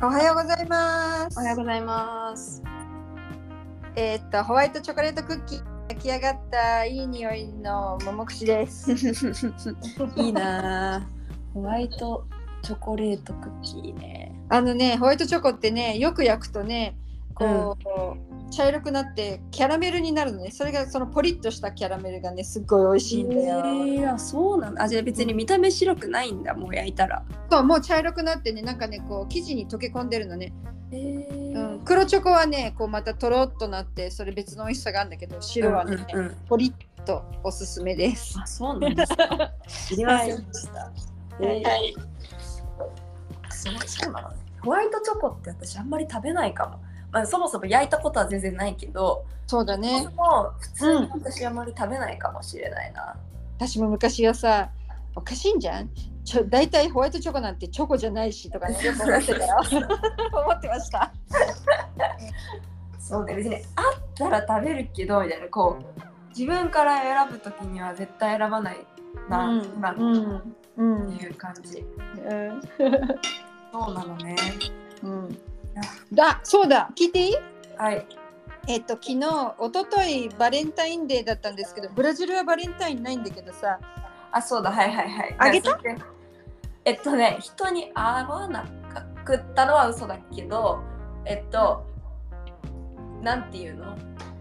おはようございます。おはようございます。えーっとホワイトチョコレートクッキー焼き上がったいい匂いの桃串です。いいなぁ。ホワイトチョコレートクッキーね。あのねホワイトチョコってねよく焼くとねこう、茶色くなってキャラメルになるのね。それがそのポリッとしたキャラメルがねすっごい美味しいんだよ。えー、あそうなんだ。あじゃあ別に見た目白くないんだ。もう焼いたら。そうもう茶色くなってねなんかねこう生地に溶け込んでるのね。えーうん、黒チョコはねこうまたとろっとなってそれ別の美味しさがあるんだけど白はね、うんうんうんポリッとおすすめです。あそうなんですか。知りませんでした。えーはいそうそうなのね。ホワイトチョコって私あんまり食べないかも。まあ、そもそも焼いたことは全然ないけど、そうだでね。も普通に私あんまり食べないかもしれないな。私も昔はさおかしいんじゃん？ちょ大体ホワイトチョコなんてチョコじゃないしとかねよく思ってたよ。思ってました。そうね。別にあったら食べるけどみたいなこう自分から選ぶときには絶対選ばないな、うん今の。うんうん。っていう感じ、うん。そうなのね。うんだそうだ。聞いていい？はい。えっと昨日一昨日バレンタインデーだったんですけどブラジルはバレンタインないんだけどさ。あそうだ。はいはいはい。あげた？えっとね人に会わなかったのは嘘だけどえっとなんていうの？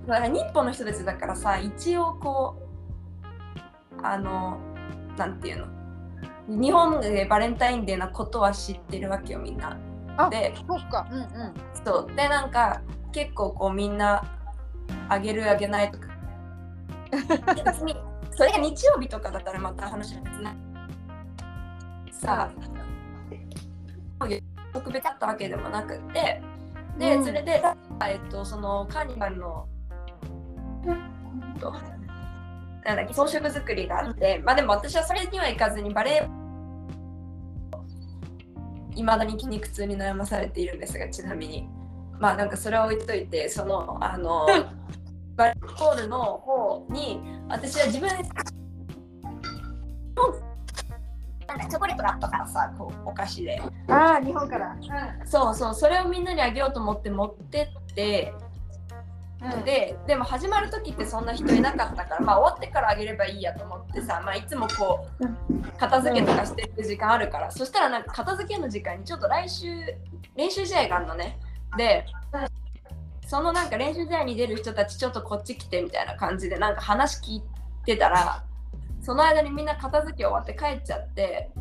だから日本の人たちだからさ一応こうあのなんていうの？日本でバレンタインデーなことは知ってるわけよみんな。あでそっか。うんうん。そう。でなんか結構こうみんなあげるあげないとか。それが日曜日とかだったらまた話は別な。さあ特別だったわけでもなくて。で、うん。それで、えっと、そのカーニバルのえっとなんだっけ装飾作りがあって、まあでも私はそれには行かずにバレエいまだに筋肉痛に悩まされているんですがちなみに。まあなんかそれは置いといてそのあの バレーボールの方に私は自分でなんかチョコレートがあったからさこうお菓子で。ああ日本から。そうそうそれをみんなにあげようと思って持ってってうんででも始まる時ってそんな人いなかったからまあ終わってからあげればいいやと思ってさ、まあ、いつもこう片付けとかしてる時間あるからそしたらなんか片付けの時間にちょっと来週練習試合があるのね。でそのなんか練習試合に出る人たちちょっとこっち来てみたいな感じでなんか話聞いてたらその間にみんな片付け終わって帰っちゃって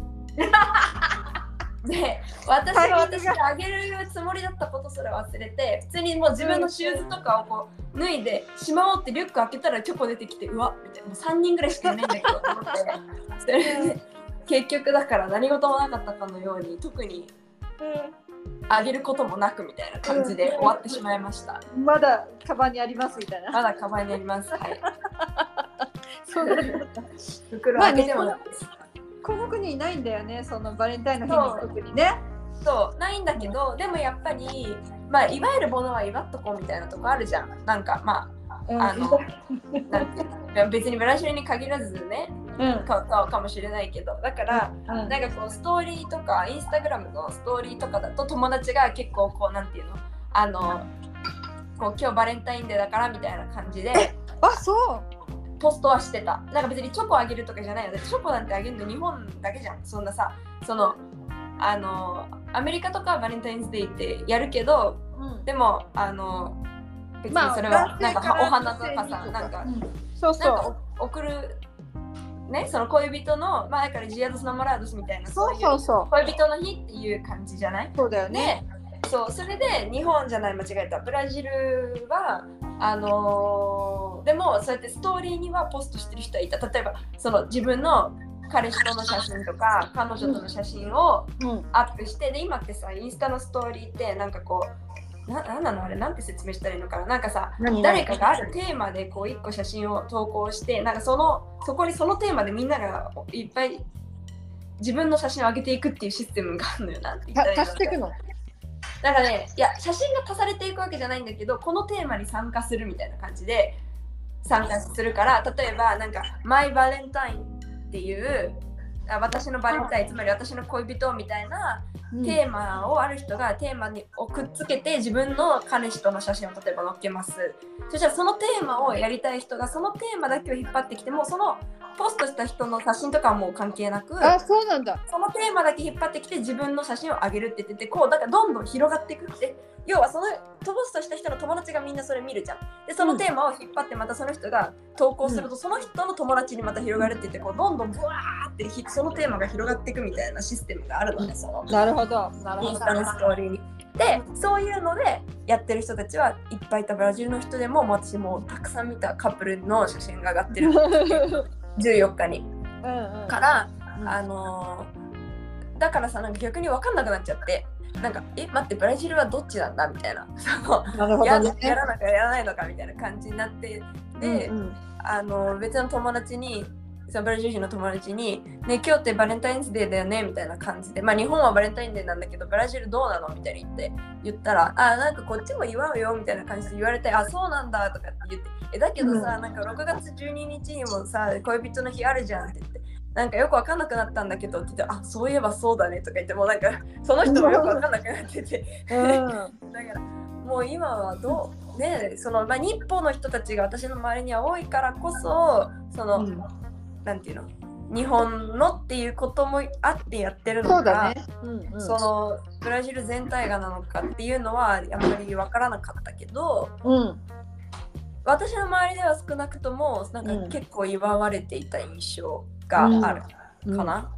で私が私があげるつもりだったことすら忘れて普通にもう自分のシューズとかをこう脱いでしまおうってリュック開けたらチョコ出てきてうわみたいなもう3人ぐらいしかいないんだけどと思って。それで結局だから何事もなかったかのように特にあげることもなくみたいな感じで終わってしまいました。まだカバンにありますみたいな。まだカバンにあります。はい。そうだね 袋開けてもないですこの国いないんだよねそのバレンタインの日に特にね。そうないんだけどでもやっぱりまあいわゆるものは祝っとこうみたいなとこあるじゃん。なんかまうん。ああの別にブラジルに限らずねうん。かかかもしれないけど。だからうん。なんかこうストーリーとかインスタグラムのストーリーとかだと友達が結構こうなんていうのあのこう今日バレンタインデーだからみたいな感じで。あそうポストはしてた。なんか別にチョコあげるとかじゃないよ。だってチョコなんてあげるの日本だけじゃん。そんなさそのあのアメリカとかはバレンタインズデーってやるけどうん。でもあの別まあにそれは男なんかお花とかさなんかうん。そうそなんかお送るねその恋人の前からジアドスナモラードスみたいなうそういそうそう恋人の日っていう感じじゃない？そうだよね。でそうそれで日本じゃない間違えた。ブラジルはあのーでもそうやってストーリーにはポストしてる人はいた。例えばその自分の彼氏との写真とか彼女との写真をうん。アップしてで今ってさインスタのストーリーってなんかこうななんなの？あれなんて説明したらいいのかな？なんかさ何？誰かがあるテーマでこう一個写真を投稿してなんかそのそこにそのテーマでみんながいっぱい自分の写真を上げていくっていうシステムがあるのよなんて言ったらいいの足していくの？なんかねいや写真が足されていくわけじゃないんだけどこのテーマに参加するみたいな感じで参加するから例えばなんか「マイ・バレンタイン」っていうあ私のバレンタインつまり私の恋人みたいなテーマをある人がテーマにをくっつけて自分の彼氏との写真を例えば載っけます。そしたらそのテーマをやりたい人がそのテーマだけを引っ張ってきてもそのポストした人の写真とかはもう関係なくあそうなんだ。そのテーマだけ引っ張ってきて自分の写真を上げるって言っててこうだからどんどん広がっていくって。要はそのポストした人の友達がみんなそれ見るじゃん。でそのテーマを引っ張ってまたその人が投稿すると、その人の友達にまた広がるって言ってこうどんどんブワーってひそのテーマが広がっていくみたいなシステムがあるのねその。なるほどなるほど。インスタのストーリー。に。でそういうのでやってる人たちはいっぱいいたブラジルの人でも私もたくさん見たカップルの写真が上がってる。14日に。うんうん。から、うん。あのーだからさなんか逆に分かんなくなっちゃって。なんかえ待ってブラジルはどっちなんだ？みたいな。なるほやどね。やらなきゃやらないのか？みたいな感じになってで、うんうん。あの別の友達にそのブラジル人の友達に「ね今日ってバレンタインズデーだよね」みたいな感じでまあ日本はバレンタインデーなんだけどブラジルどうなのみたいに言って言ったら「あなんかこっちも祝うよ」みたいな感じで言われて「あそうなんだ」とかって言って「えだけどさ、うん。なんか6月12日にもさ恋人の日あるじゃん」って言って。なんかよくわかんなくなったんだけどって言って、あそういえばそうだねとか言って、もうなんかその人もよくわかんなくなってて、うん。だからもう今はどうねその、まあ、日本の人たちが私の周りには多いからこそその、うんなんていうの？日本のっていうこともあってやってるのかそうだね。うんうん。そのブラジル全体がなのかっていうのはあんまり分からなかったけどうん。私の周りでは少なくともなんうん。か結構祝われていた印象があるかな。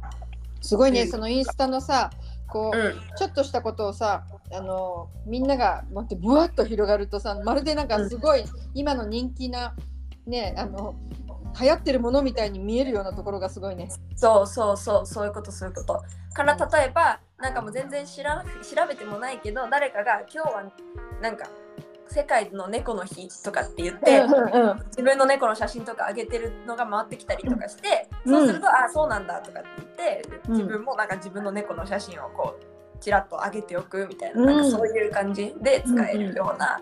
すごいね、うん。そのインスタのさこう、うん。ちょっとしたことをさあのみんなが持ってブワッと広がるとさまるでなんかすごい今の人気なねあの流行ってるものみたいに見えるようなところがすごいね。そうそうそうそういうことそういうこと。から例えばなんかもう全然知ら調べてもないけど誰かが今日はなんか世界の猫の日とかって言って、うんうんうん。自分の猫の写真とか上げてるのが回ってきたりとかして、うん。そうすると、あそうなんだとかって言ってうん。自分もなんか自分の猫の写真をこうちらっと上げておくみたいな,、うん。なんかそういう感じで使えるような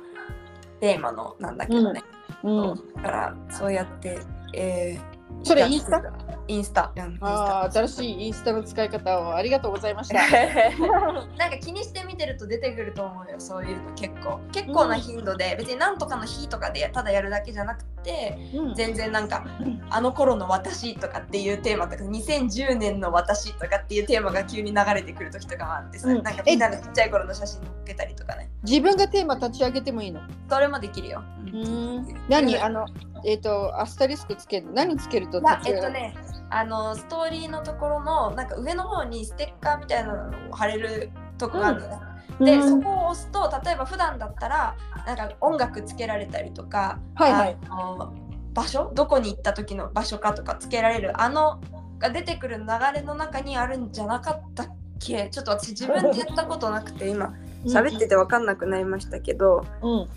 テーマのなんだけどね、うん、だからそうやって、えーそれインスタインスタ、ああ新しいインスタの使い方をありがとうございました。なんか気にして見てると出てくると思うよそういうの結構。結構な頻度で、別になんとかの日とかでただやるだけじゃなくてうん。全然なんかあの頃の私とかっていうテーマとか2010年の私とかっていうテーマが急に流れてくる時とかもあってさ、うん。なんかみんなのちっちゃい頃の写真載っけたりとかね。自分がテーマ立ち上げてもいいの？それもできるよ、うん。何？あのえっ、とアスタリスクつける？何つけると立ち上がる、えっとねあのストーリーのところのなんか上の方にステッカーみたいなのを貼れるとこがあるのね、で、うん。そこを押すと例えば普段だったらなんか音楽つけられたりとか、はいはい。あの場所どこに行った時の場所かとかつけられるあのが出てくる流れの中にあるんじゃなかったっけ？ちょっと私自分でやったことなくて今喋ってて分かんなくなりましたけど、うん。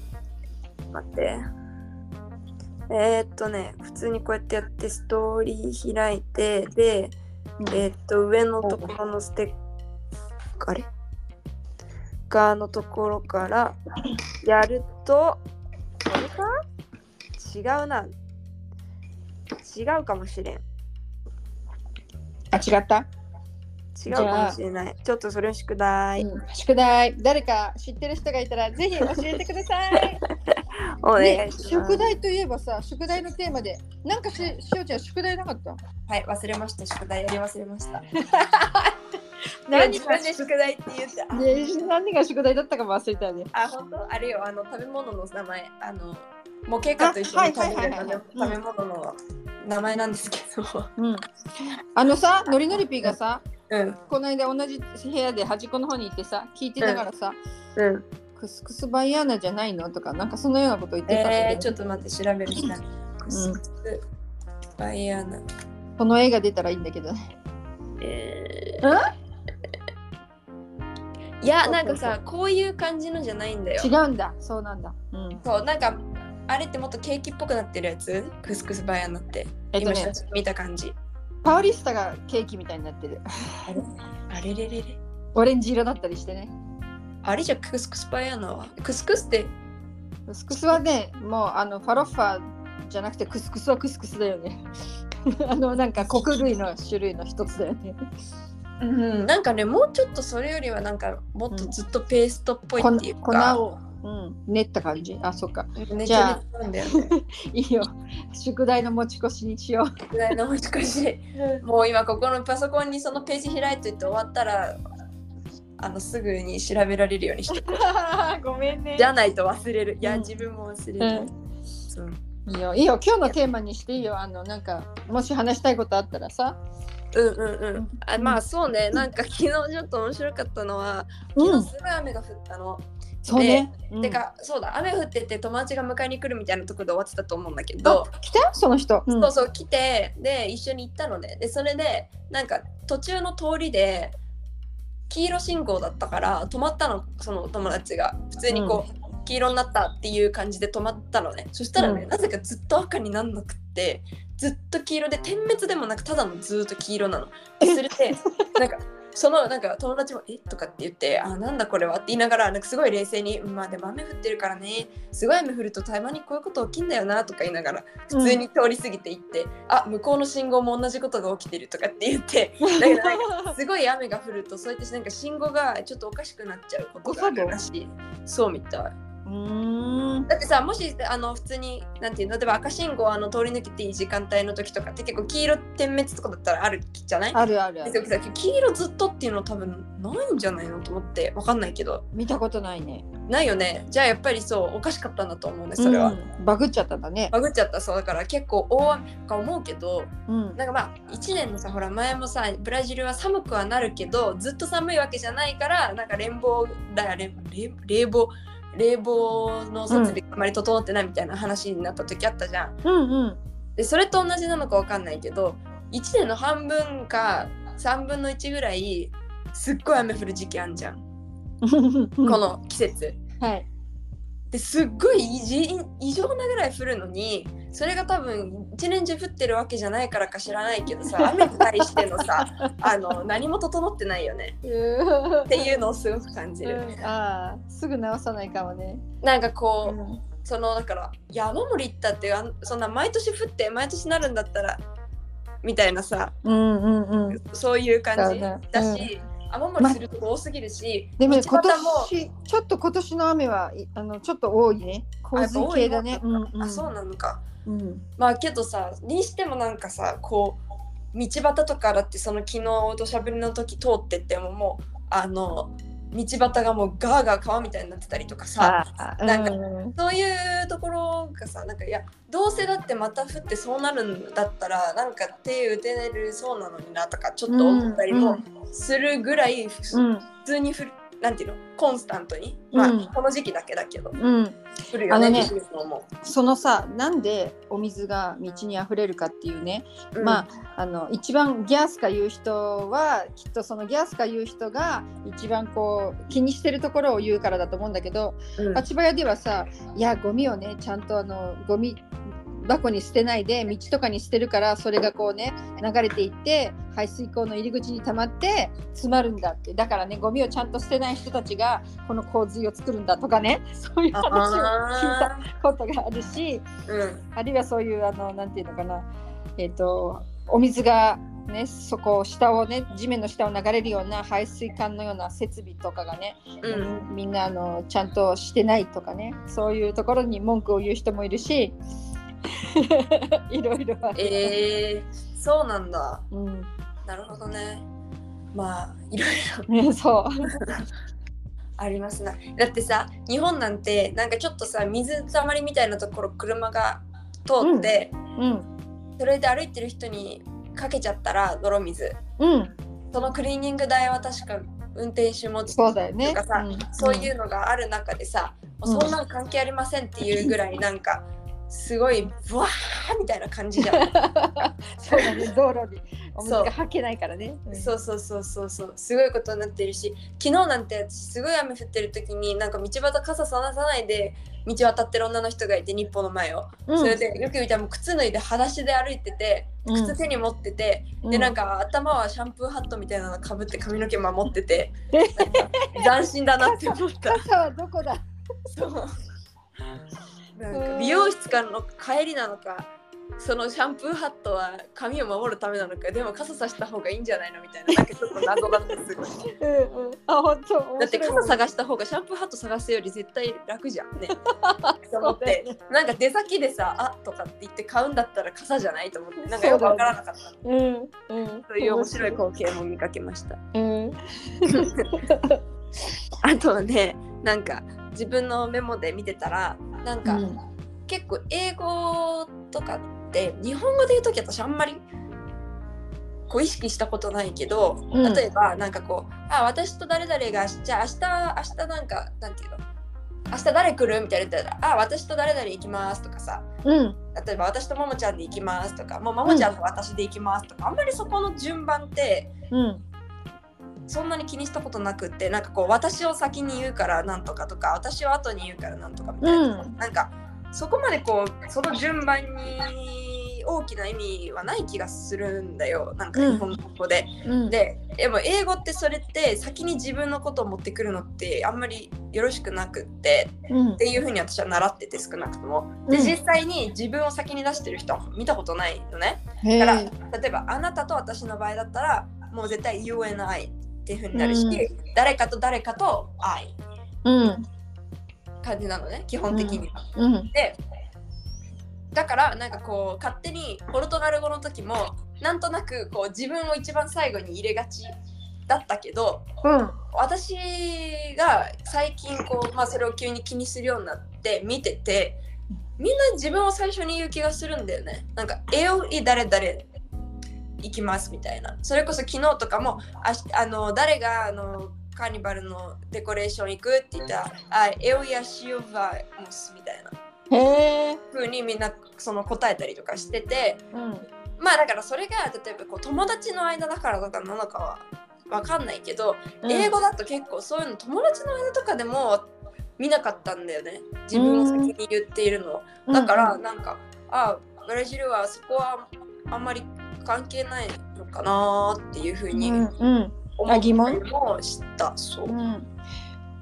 待ってえー、っとね普通にこうやってやってストーリー開いてでえーっと上のところのステッカーあれ？ガーのところからやるとこれか？違うな。違うかもしれん。あ違った、違うかもしれない。ちょっとそれ宿題、うん宿題。誰か知ってる人がいたらぜひ教えてください。お願ねいします、宿題といえばさ宿題のテーマでなんかししおちゃん宿題なかった？はい忘れました。宿題やり忘れました。何自分で宿題って言ってあね何が宿題だったかも忘れたよね。あ、本当？あれよ、あの食べ物の名前、あの、模型化と一緒に食べ物の名前なんですけど、うん、あのさノリノリピーがさうん、この間同じ部屋で端っこの方に行ってさ聞いてながらさ、うん。クスクスバイヤーナじゃないのとかなんかそんなようなこと言ってたえー、ちょっと待って、調べるしな。クスクスバイアナ。この絵が出たらいいんだけどね。えうん？いや、なんかさ、こういう感じのじゃないんだよ違。うんだそうなんだ。うん、そう、なんか、あれってもっとケーキっぽくなってるやつ？クスクスバイアナって。えっとね今見た感じ。パウリスタがケーキみたいになってる。あれあれれれれ。オレンジ色だったりしてね。あれじゃクスクスバイアナは？クスクスって？クスクスはねもうあのファロッファじゃなくてクスクスはクスクスだよね。あのなんか穀類の種類の一つだよね。うん、なんかねもうちょっとそれよりはなんかもっとずっとペーストっぽいこっていうか、粉を、うん、練った感じあそっかめじゃあなんだよね。いいよ宿題の持ち越しにしよう。ぐらいの持ち越し。もう今ここのパソコンにそのページ開いといて終わったらあのすぐに調べられるようにして ごめんね。じゃないと忘れる。いや、うん。自分も忘れる、うそう。いいよいいよ。今日のテーマにしていいよ。あのなんかもし話したいことあったらさ。うんうんうん。あまあそうね。なんか昨日ちょっと面白かったのは昨日すごい雨が降ったの、そうね、うん。てかそうだ雨降ってて友達が迎えに来るみたいなところで終わってたと思うんだけど、あ来た？その人、うん。そうそう来てで一緒に行ったのねでそれでなんか途中の通りで黄色信号だったから止まったのその友達が。普通にこう、黄色になったっていう感じで止まったのね。そしたらね、うん。なぜかずっと赤になんなくってずっと黄色で点滅でもなくただのずっと黄色なの。でそれでなんかそのなんか友達も「え？とかって言って「あなんだこれは」って言いながらなんかすごい冷静に「まあでも雨降ってるからね。すごい雨降るとたまにこういうこと起きんだよな」とか言いながら普通に通り過ぎていって「あ向こうの信号も同じことが起きてる」とかって言ってなんかすごい雨が降るとそうやってなんか信号がちょっとおかしくなっちゃうことがあるらしい。そうみたいうーん。だってさもしあの普通になんていうの？例えば赤信号あの通り抜けていい時間帯の時とかって結構黄色点滅とかだったらあるじゃない？あるあるある。黄色ずっとっていうの多分ないんじゃないの？と思ってわかんないけど。見たことないね。ないよね。じゃあやっぱりそうおかしかったんだと思うねそれは、うん。バグっちゃったんだね。バグっちゃったそう。だから結構大雨か思うけどうん。なんかまあ1年のさほら前もさブラジルは寒くはなるけどずっと寒いわけじゃないからなんか連邦だ冷冷冷房冷房の設備があまり整ってないみたいな話になった時あったじゃん。うんうんでそれと同じなのかわかんないけど1年の半分か3分の1ぐらいすっごい雨降る時期あんじゃん、この季節。はいですっごい異常なぐらい降るのにそれが多分一年中降ってるわけじゃないからか知らないけどさ雨に対してのさ あの何も整ってないよね。っていうのをすごく感じる。ああすぐ直さないかもね。なんかこう、そのだから山盛り行ったってそんな毎年降って毎年なるんだったらみたいなさうんうんうん。そういう感じだし、雨漏りするとこ多すぎるし、でもね今年ちょっと今年の雨はいあのちょっと多いね。洪水系だね。あうんうん。あそうなのか。うん。まあけどさにしてもなんかさこう道端とかだってその昨日土砂降りの時通ってってももうあの道端がもうガーガー川みたいになってたりとかさあなんかうん。そういうところがさなんかいやどうせだってまた降ってそうなるんだったらなんか手打てるそうなのになとかちょっと思ったりもするぐらいふうん。普通に降るなんていうの？コンスタントにまあ、うんこの時期だけだけどうん。降るよねねそのさなんでお水が道に溢れるかっていうね、うん。まああの一番ギャスか言う人はきっとそのギャスか言う人が一番こう気にしてるところを言うからだと思うんだけどうん。八早ではさいやゴミをねちゃんとあのゴミ箱に捨てないで道とかに捨てるからそれがこうね流れていって排水溝の入り口に溜まって詰まるんだって。だからねゴミをちゃんと捨てない人たちがこの洪水を作るんだとかね そういう話を聞いたあことがあるしーうん。あるいはそういうあのなんていうのかな。えっ、とお水がねそこ下をね地面の下を流れるような排水管のような設備とかがね、うん。みんなあのちゃんとしてないとかねそういうところに文句を言う人もいるし いろいろある、えー、そうなんだ。うん。なるほどね。まあ、いろいろ。ね、そう。ありますな。だってさ、日本なんて、なんかちょっとさ、水たまりみたいなところ、車が通って、うん。それで歩いてる人にかけちゃったら、泥水。うん。そのクリーニング代は確か運転手持ちそうだよね。とかさ、ん。そういうのがある中でさ、うんもうそんなん関係ありませんっていうぐらい、なんか、すごい、ブワーみたいな感じじゃん。そうだね道路にお水がはけないからね。うん。そうそうそうそうそう。すごいことになってるし昨日なんて私すごい雨降ってる時になんか道端傘さなさないで道渡ってる女の人がいて日本の前を、うん。それでよく見たらもう靴脱いで裸足で歩いててうん。靴手に持ってて、でなんか頭はシャンプーハットみたいなのかぶって髪の毛守ってて 斬新だなって思った。傘はどこだ？そう なんか美容室からの帰りなのかそのシャンプーハットは髪を守るためなのかでも傘さした方がいいんじゃないのみたいななんかちょっと謎だったすごいうんうん。あ本当だって傘が探した方がシャンプーハット探すより絶対楽じゃんね。と思ってね。なんか出先でさ「あとかって言って買うんだったら傘じゃないと思ってなんかよくわからなかった。うんうん。そういう面白い光景も見かけました。うん。あとはねなんか自分のメモで見てたらなんか、結構英語とかって日本語で言う時私あんまりこう意識したことないけど、うん。例えばなんかこう「あ私と誰々がじゃあ明日明日なんかなんていうの？明日誰来る?」みたいな言ったら「あ私と誰々行きます」とかさ。うん。例えば私とももちゃんで行きますとかもうももちゃんと私で行きますとか、あんまりそこの順番ってうんそんなに気にしたことなくってなんかこう私を先に言うからなんとかとか私を後に言うからなんとかみたいな、うん。なんかそこまでこうその順番に大きな意味はない気がするんだよ。なんか日本語で。うん。ででも英語ってそれって先に自分のことを持ってくるのってあんまりよろしくなくってうん。っていうふうに私は習ってて少なくとも。でうん。実際に自分を先に出してる人は見たことないのね。へだからえ例えばあなたと私の場合だったらもう絶対 You and I っていうふうになるし、うん。誰かと誰かと I うん。感じなのね基本的には。うん。でだからなんかこう勝手にポルトガル語の時もなんとなくこう自分を一番最後に入れがちだったけどうん。私が最近こう、まあ、それを急に気にするようになって見ててみんな自分を最初に言う気がするんだよね。なんか「えおい誰々行きます」みたいな。それこそ昨日とかもあしあの誰があのカーニバルのデコレーション行くって言ったら「あエオやシオバモス」みたいな。へえ風にみんなその答えたりとかしててうん。まあだからそれが例えばこう友達の間だからとかなのかはわかんないけど、英語だと結構そういうの友達の間とかでも見なかったんだよね。自分を先に言っているのを、だからなんか、あブラジルはそこはあんまり関係ないのかなっていうふうにうんうん。思あ疑問もした。そう。う。ん。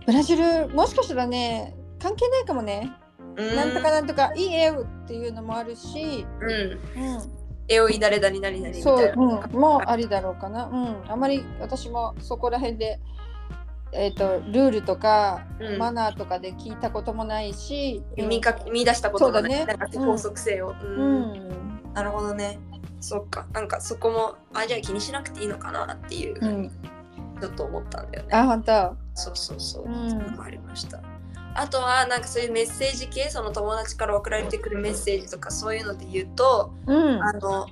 ブラジルもしかしたらね関係ないかもね。うん。なんとかなんとかいいえっていうのもあるし、うん。うえおい誰々何々みん、そう、たいな。うん、もうありだろうかな。うん、あまり私もそこら辺で、えっ、とルールとか、うん。マナーとかで聞いたこともないし、見か見出したこともない、そうだね。なんか法則性を。ううん。ん、なるほどね。そっか。なんかそこも、あ、じゃあ気にしなくていいのかなっていう、うん、ちょっと思ったんだよね。あ本当。そうそうそう。うんありました。あとはなんかそういうメッセージ系その友達から送られてくるメッセージとかそういうので言うと、うん、あの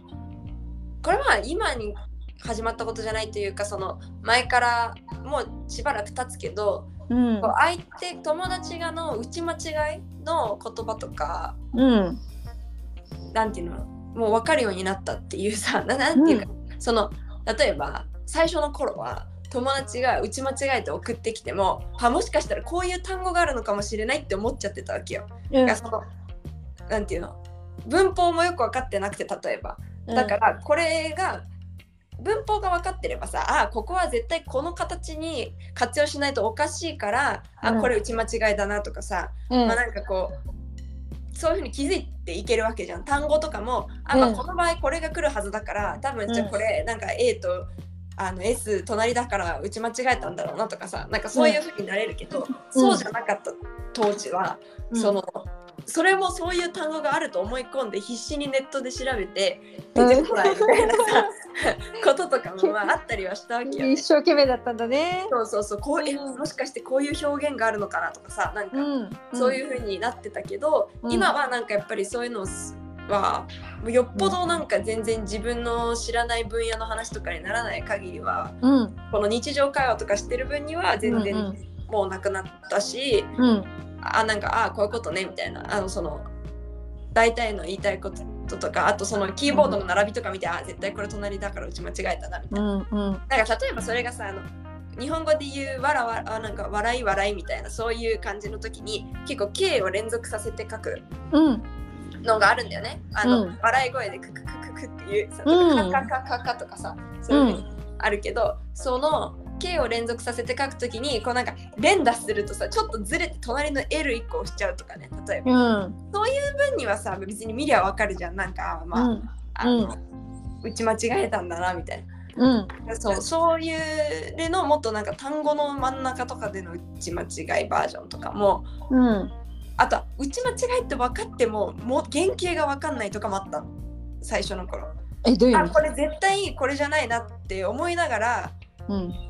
これは今に始まったことじゃないというかその前からもうしばらく経つけど、うんこう、相手友達がの打ち間違いの言葉とかうん、なんていうの？もう分かるようになったっていうさ ななんていうか、その例えば最初の頃は友達が打ち間違えて送ってきてもあもしかしたらこういう単語があるのかもしれないって思っちゃってたわけよ。うん。そのなんていうの？文法もよく分かってなくて例えば。だからこれが文法が分かってればさあここは絶対この形に活用しないとおかしいからあうん。これ打ち間違いだなとかさ、うん、まあなんかこうそういうふうに気づいていけるわけじゃん。単語とかもあ、まあ、うんこの場合これが来るはずだから多分じゃこれなんか A とあの S 隣だから打ち間違えたんだろうなとかさなんかそういうふうになれるけど、そうじゃなかった当時は、うん。そのそれもそういう単語があると思い込んで必死にネットで調べてうん。出てこないみたいなさ、こととかもまああったりはしたわけよ、ね一。生懸命だったんだね。そうそうそうこうえうん。もしかしてこういう表現があるのかなとかさなんかうん、そういう風になってたけど、うん。今はなんかやっぱりそういうのはもうよっぽどなんか全然自分の知らない分野の話とかにならない限りはうん、この日常会話とかしてる分には全うん然もうなくなったし、うん、あなんかあこういうことねみたいな。あのその大体の言いたいこととかあとそのキーボードの並びとか見て、あ絶対これ隣だから打ち間違えたなみたいな。うん、うん、なんか例えばそれがさあの日本語で言うわらわあなんか笑い笑いみたいなそういう感じの時に結構 K を連続させて書くうん、のがあるんだよね。あの、うん。笑い声でクククククっていうさ、うん。カカカカカとかさそういうふうにあるけど、その K を連続させて書くときにこうなんか連打するとさちょっとずれて隣の L1 個押しちゃうとかね例えば。うん。分にはさ別に見りゃわかるじゃん。なんかまあ、うん。あの打ち間違えたんだなみたいうん。なそう。そういうでのもっとなんか単語の真ん中とかでの打ち間違いバージョンとかもうん。あとは打ち間違いって分かってももう原型が分かんないとかもあったの最初の頃。えどういうあこれ絶対これじゃないなって思いながらうん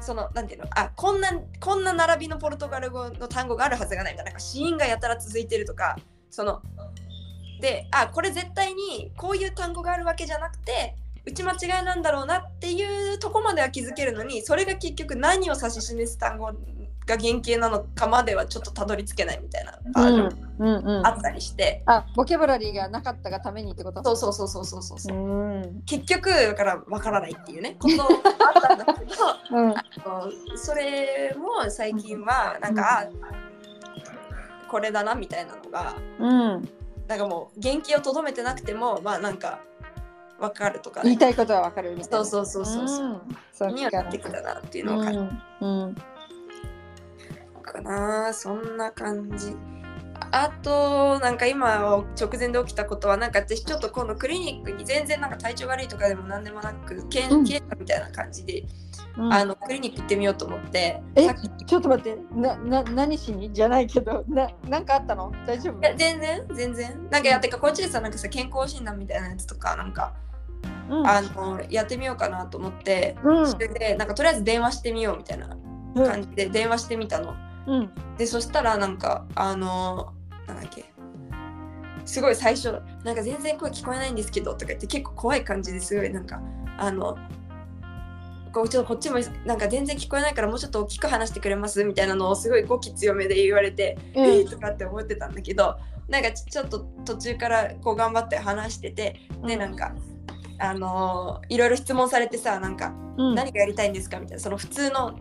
そのなんていうの？あこんなこんな並びのポルトガル語の単語があるはずがないみたいななんか死因がやたら続いてるとかそのであこれ絶対にこういう単語があるわけじゃなくて打ち間違いなんだろうなっていうとこまでは気づけるのにそれが結局何を指し示す単語が原型なのかまではちょっとたどり着けないみたいなバーあったりして、あボキャブラリーがなかったがためにってこと？そうそうそうそうそうそう、うん。結局だからわからないっていうね。こと あったんだけどうん。あのそれも最近はなんか、あこれだなみたいなのがうん。なんかもう原型をとどめてなくてもまあなんかわかるとか、言いね、たいことはわかるみたいな。そうそうそうそうそう、ん。そうにはなってきたなっていうのを感じうん。うん。たかな、そんな感じ。あとなんか今直前で起きたことはなんか私ちょっと今度クリニックに全然なんか体調悪いとかでも何でもなく検うん。みたいな感じで、うん。あのクリニック行ってみようと思って。えちょっと待ってなな何しに？じゃないけどななんかあったの？大丈夫？いや全然全然。なんかやってかこっちでさなんかさ健康診断みたいなやつとかなんか、うん。あのやってみようかなと思って、うん。それでなんかとりあえず電話してみようみたいな感じで電話してみたのうん。でそしたらなんかあのなんだっけ。すごい最初なんか全然声聞こえないんですけどとか言って結構怖い感じですごいなんかあのこうちょっとこっちもなんか全然聞こえないからもうちょっと大きく話してくれますみたいなのをすごい語気強めで言われて、うん。えーとかって思ってたんだけどなんかちちょっと途中からこう頑張って話しててでなんかあのーいろいろ質問されてさなんかうん。何がやりたいんですかみたいなその普通の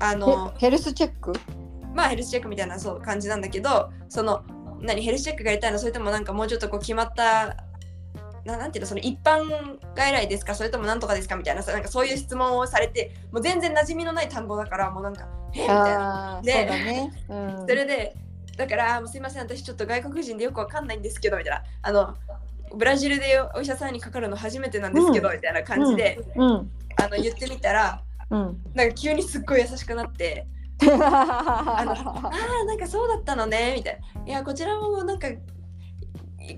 あのヘヘルスチェック？まあヘルスチェックみたいなそう感じなんだけどその何ヘルスチェックがやりたいの？それともなんかもうちょっとこう決まったななんていうの？その一般外来ですか？それともなんとかですか？みたいなさなんかそういう質問をされてもう全然馴染みのない単語だからもうなんかえ？みたいな。でそね。うん。それでだからすいません私ちょっと外国人でよくわかんないんですけどみたいな。あのブラジルでお医者さんにかかるの初めてなんですけど、うん。みたいな感じで、うん。あの言ってみたらうん。なんか急にすっごい優しくなってあのあーなんかそうだったのねみたいな。いやこちらもなんか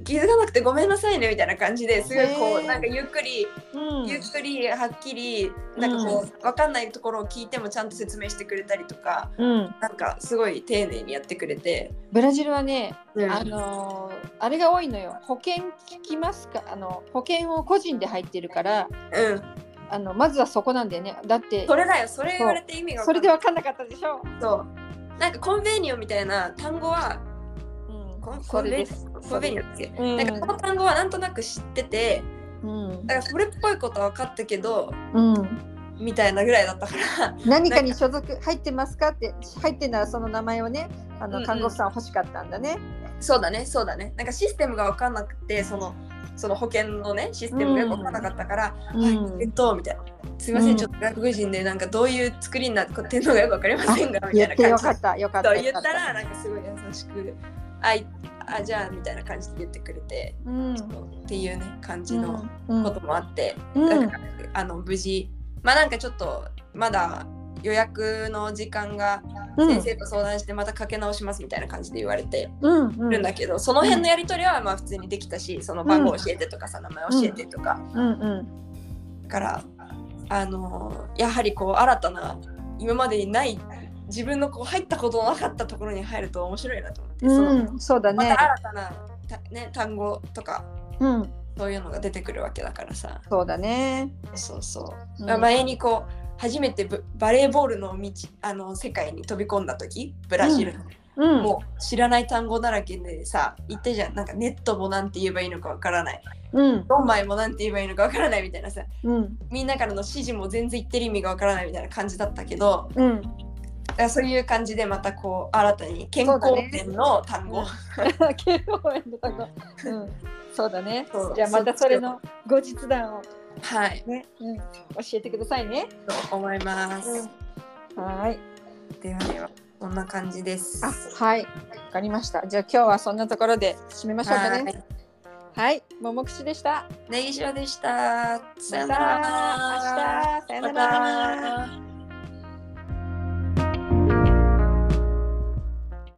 気づかなくてごめんなさいねみたいな感じですごいこうなんかゆっくりうん。ゆっくりはっきりなんかこう分かんないところを聞いてもちゃんと説明してくれたりとかうん。なんかすごい丁寧にやってくれて、ブラジルはね、うん。あのーあれが多いのよ。保険聞きますか？あの保険を個人で入ってるから、うんあのまずはそこなんだよね。だってそれだよそれ言われて意味がそれでは分かんなかったでしょ。そう。なんかコンベニオみたいな単語はうん。コンそれです。コンベニオってうん。なんかこの単語はなんとなく知っててうん。だからそれっぽいことは分かったけどうん。みたいなぐらいだったから。何かに所属入ってますかって入ってんならその名前をね、あうんうん。の看護師さん欲しかったんだね。そうだねそうだね。なんかシステムが分かんなくてそのその保険のねシステムが分かんなかったから、うん。はいえっとみたいな。すいません、うん。ちょっと外国人でなんかどういう作りになってんのがよく分かりませんがみたいな感じ。かったよかったよかった。言ったらなんかすごい優しくあいあじゃあみたいな感じで言ってくれて、うん。っていうね感じのうん。こともあって、うん。あの無事。まあなんかちょっとまだ予約の時間がうん。先生と相談してまたかけ直しますみたいな感じで言われてうんうん。るんだけど、その辺のやり取りはまあ普通にできたしその番号教えてとかさ、名前教えてとか、うんうんだからあのやはりこう新たな今までにない自分のこう入ったことのなかったところに入ると面白いなと思って、うんそうだね。また。新たなた、ね、単語とかうん。そういうのが出てくるわけだからさ。そうだね。そうそう、うん。まあ前にこう初めてブバレーボールの道あの世界に飛び込んだ時ブラジルの、うん。もう知らない単語だらけでさ言ってじゃん。なんかネットもなんて言えばいいのかわからない。うん。ドンマイもなんて言えばいいのかわからないみたいなさ。うん。みんなからの指示も全然言ってる意味がわからないみたいな感じだったけどうん。だそういう感じでまたこう新たに健康面の単語、慶応園のとこ。うん。そうだね。じゃあまたそれの後日談をはいね、うん、教えてくださいね。と思います、はい。ではではこんな感じですあ、はい。わかりました。じゃあ今日はそんなところで締めましょうかはいね。はい。ももくしでした。ネギ塩でしたさよなら明日さよなら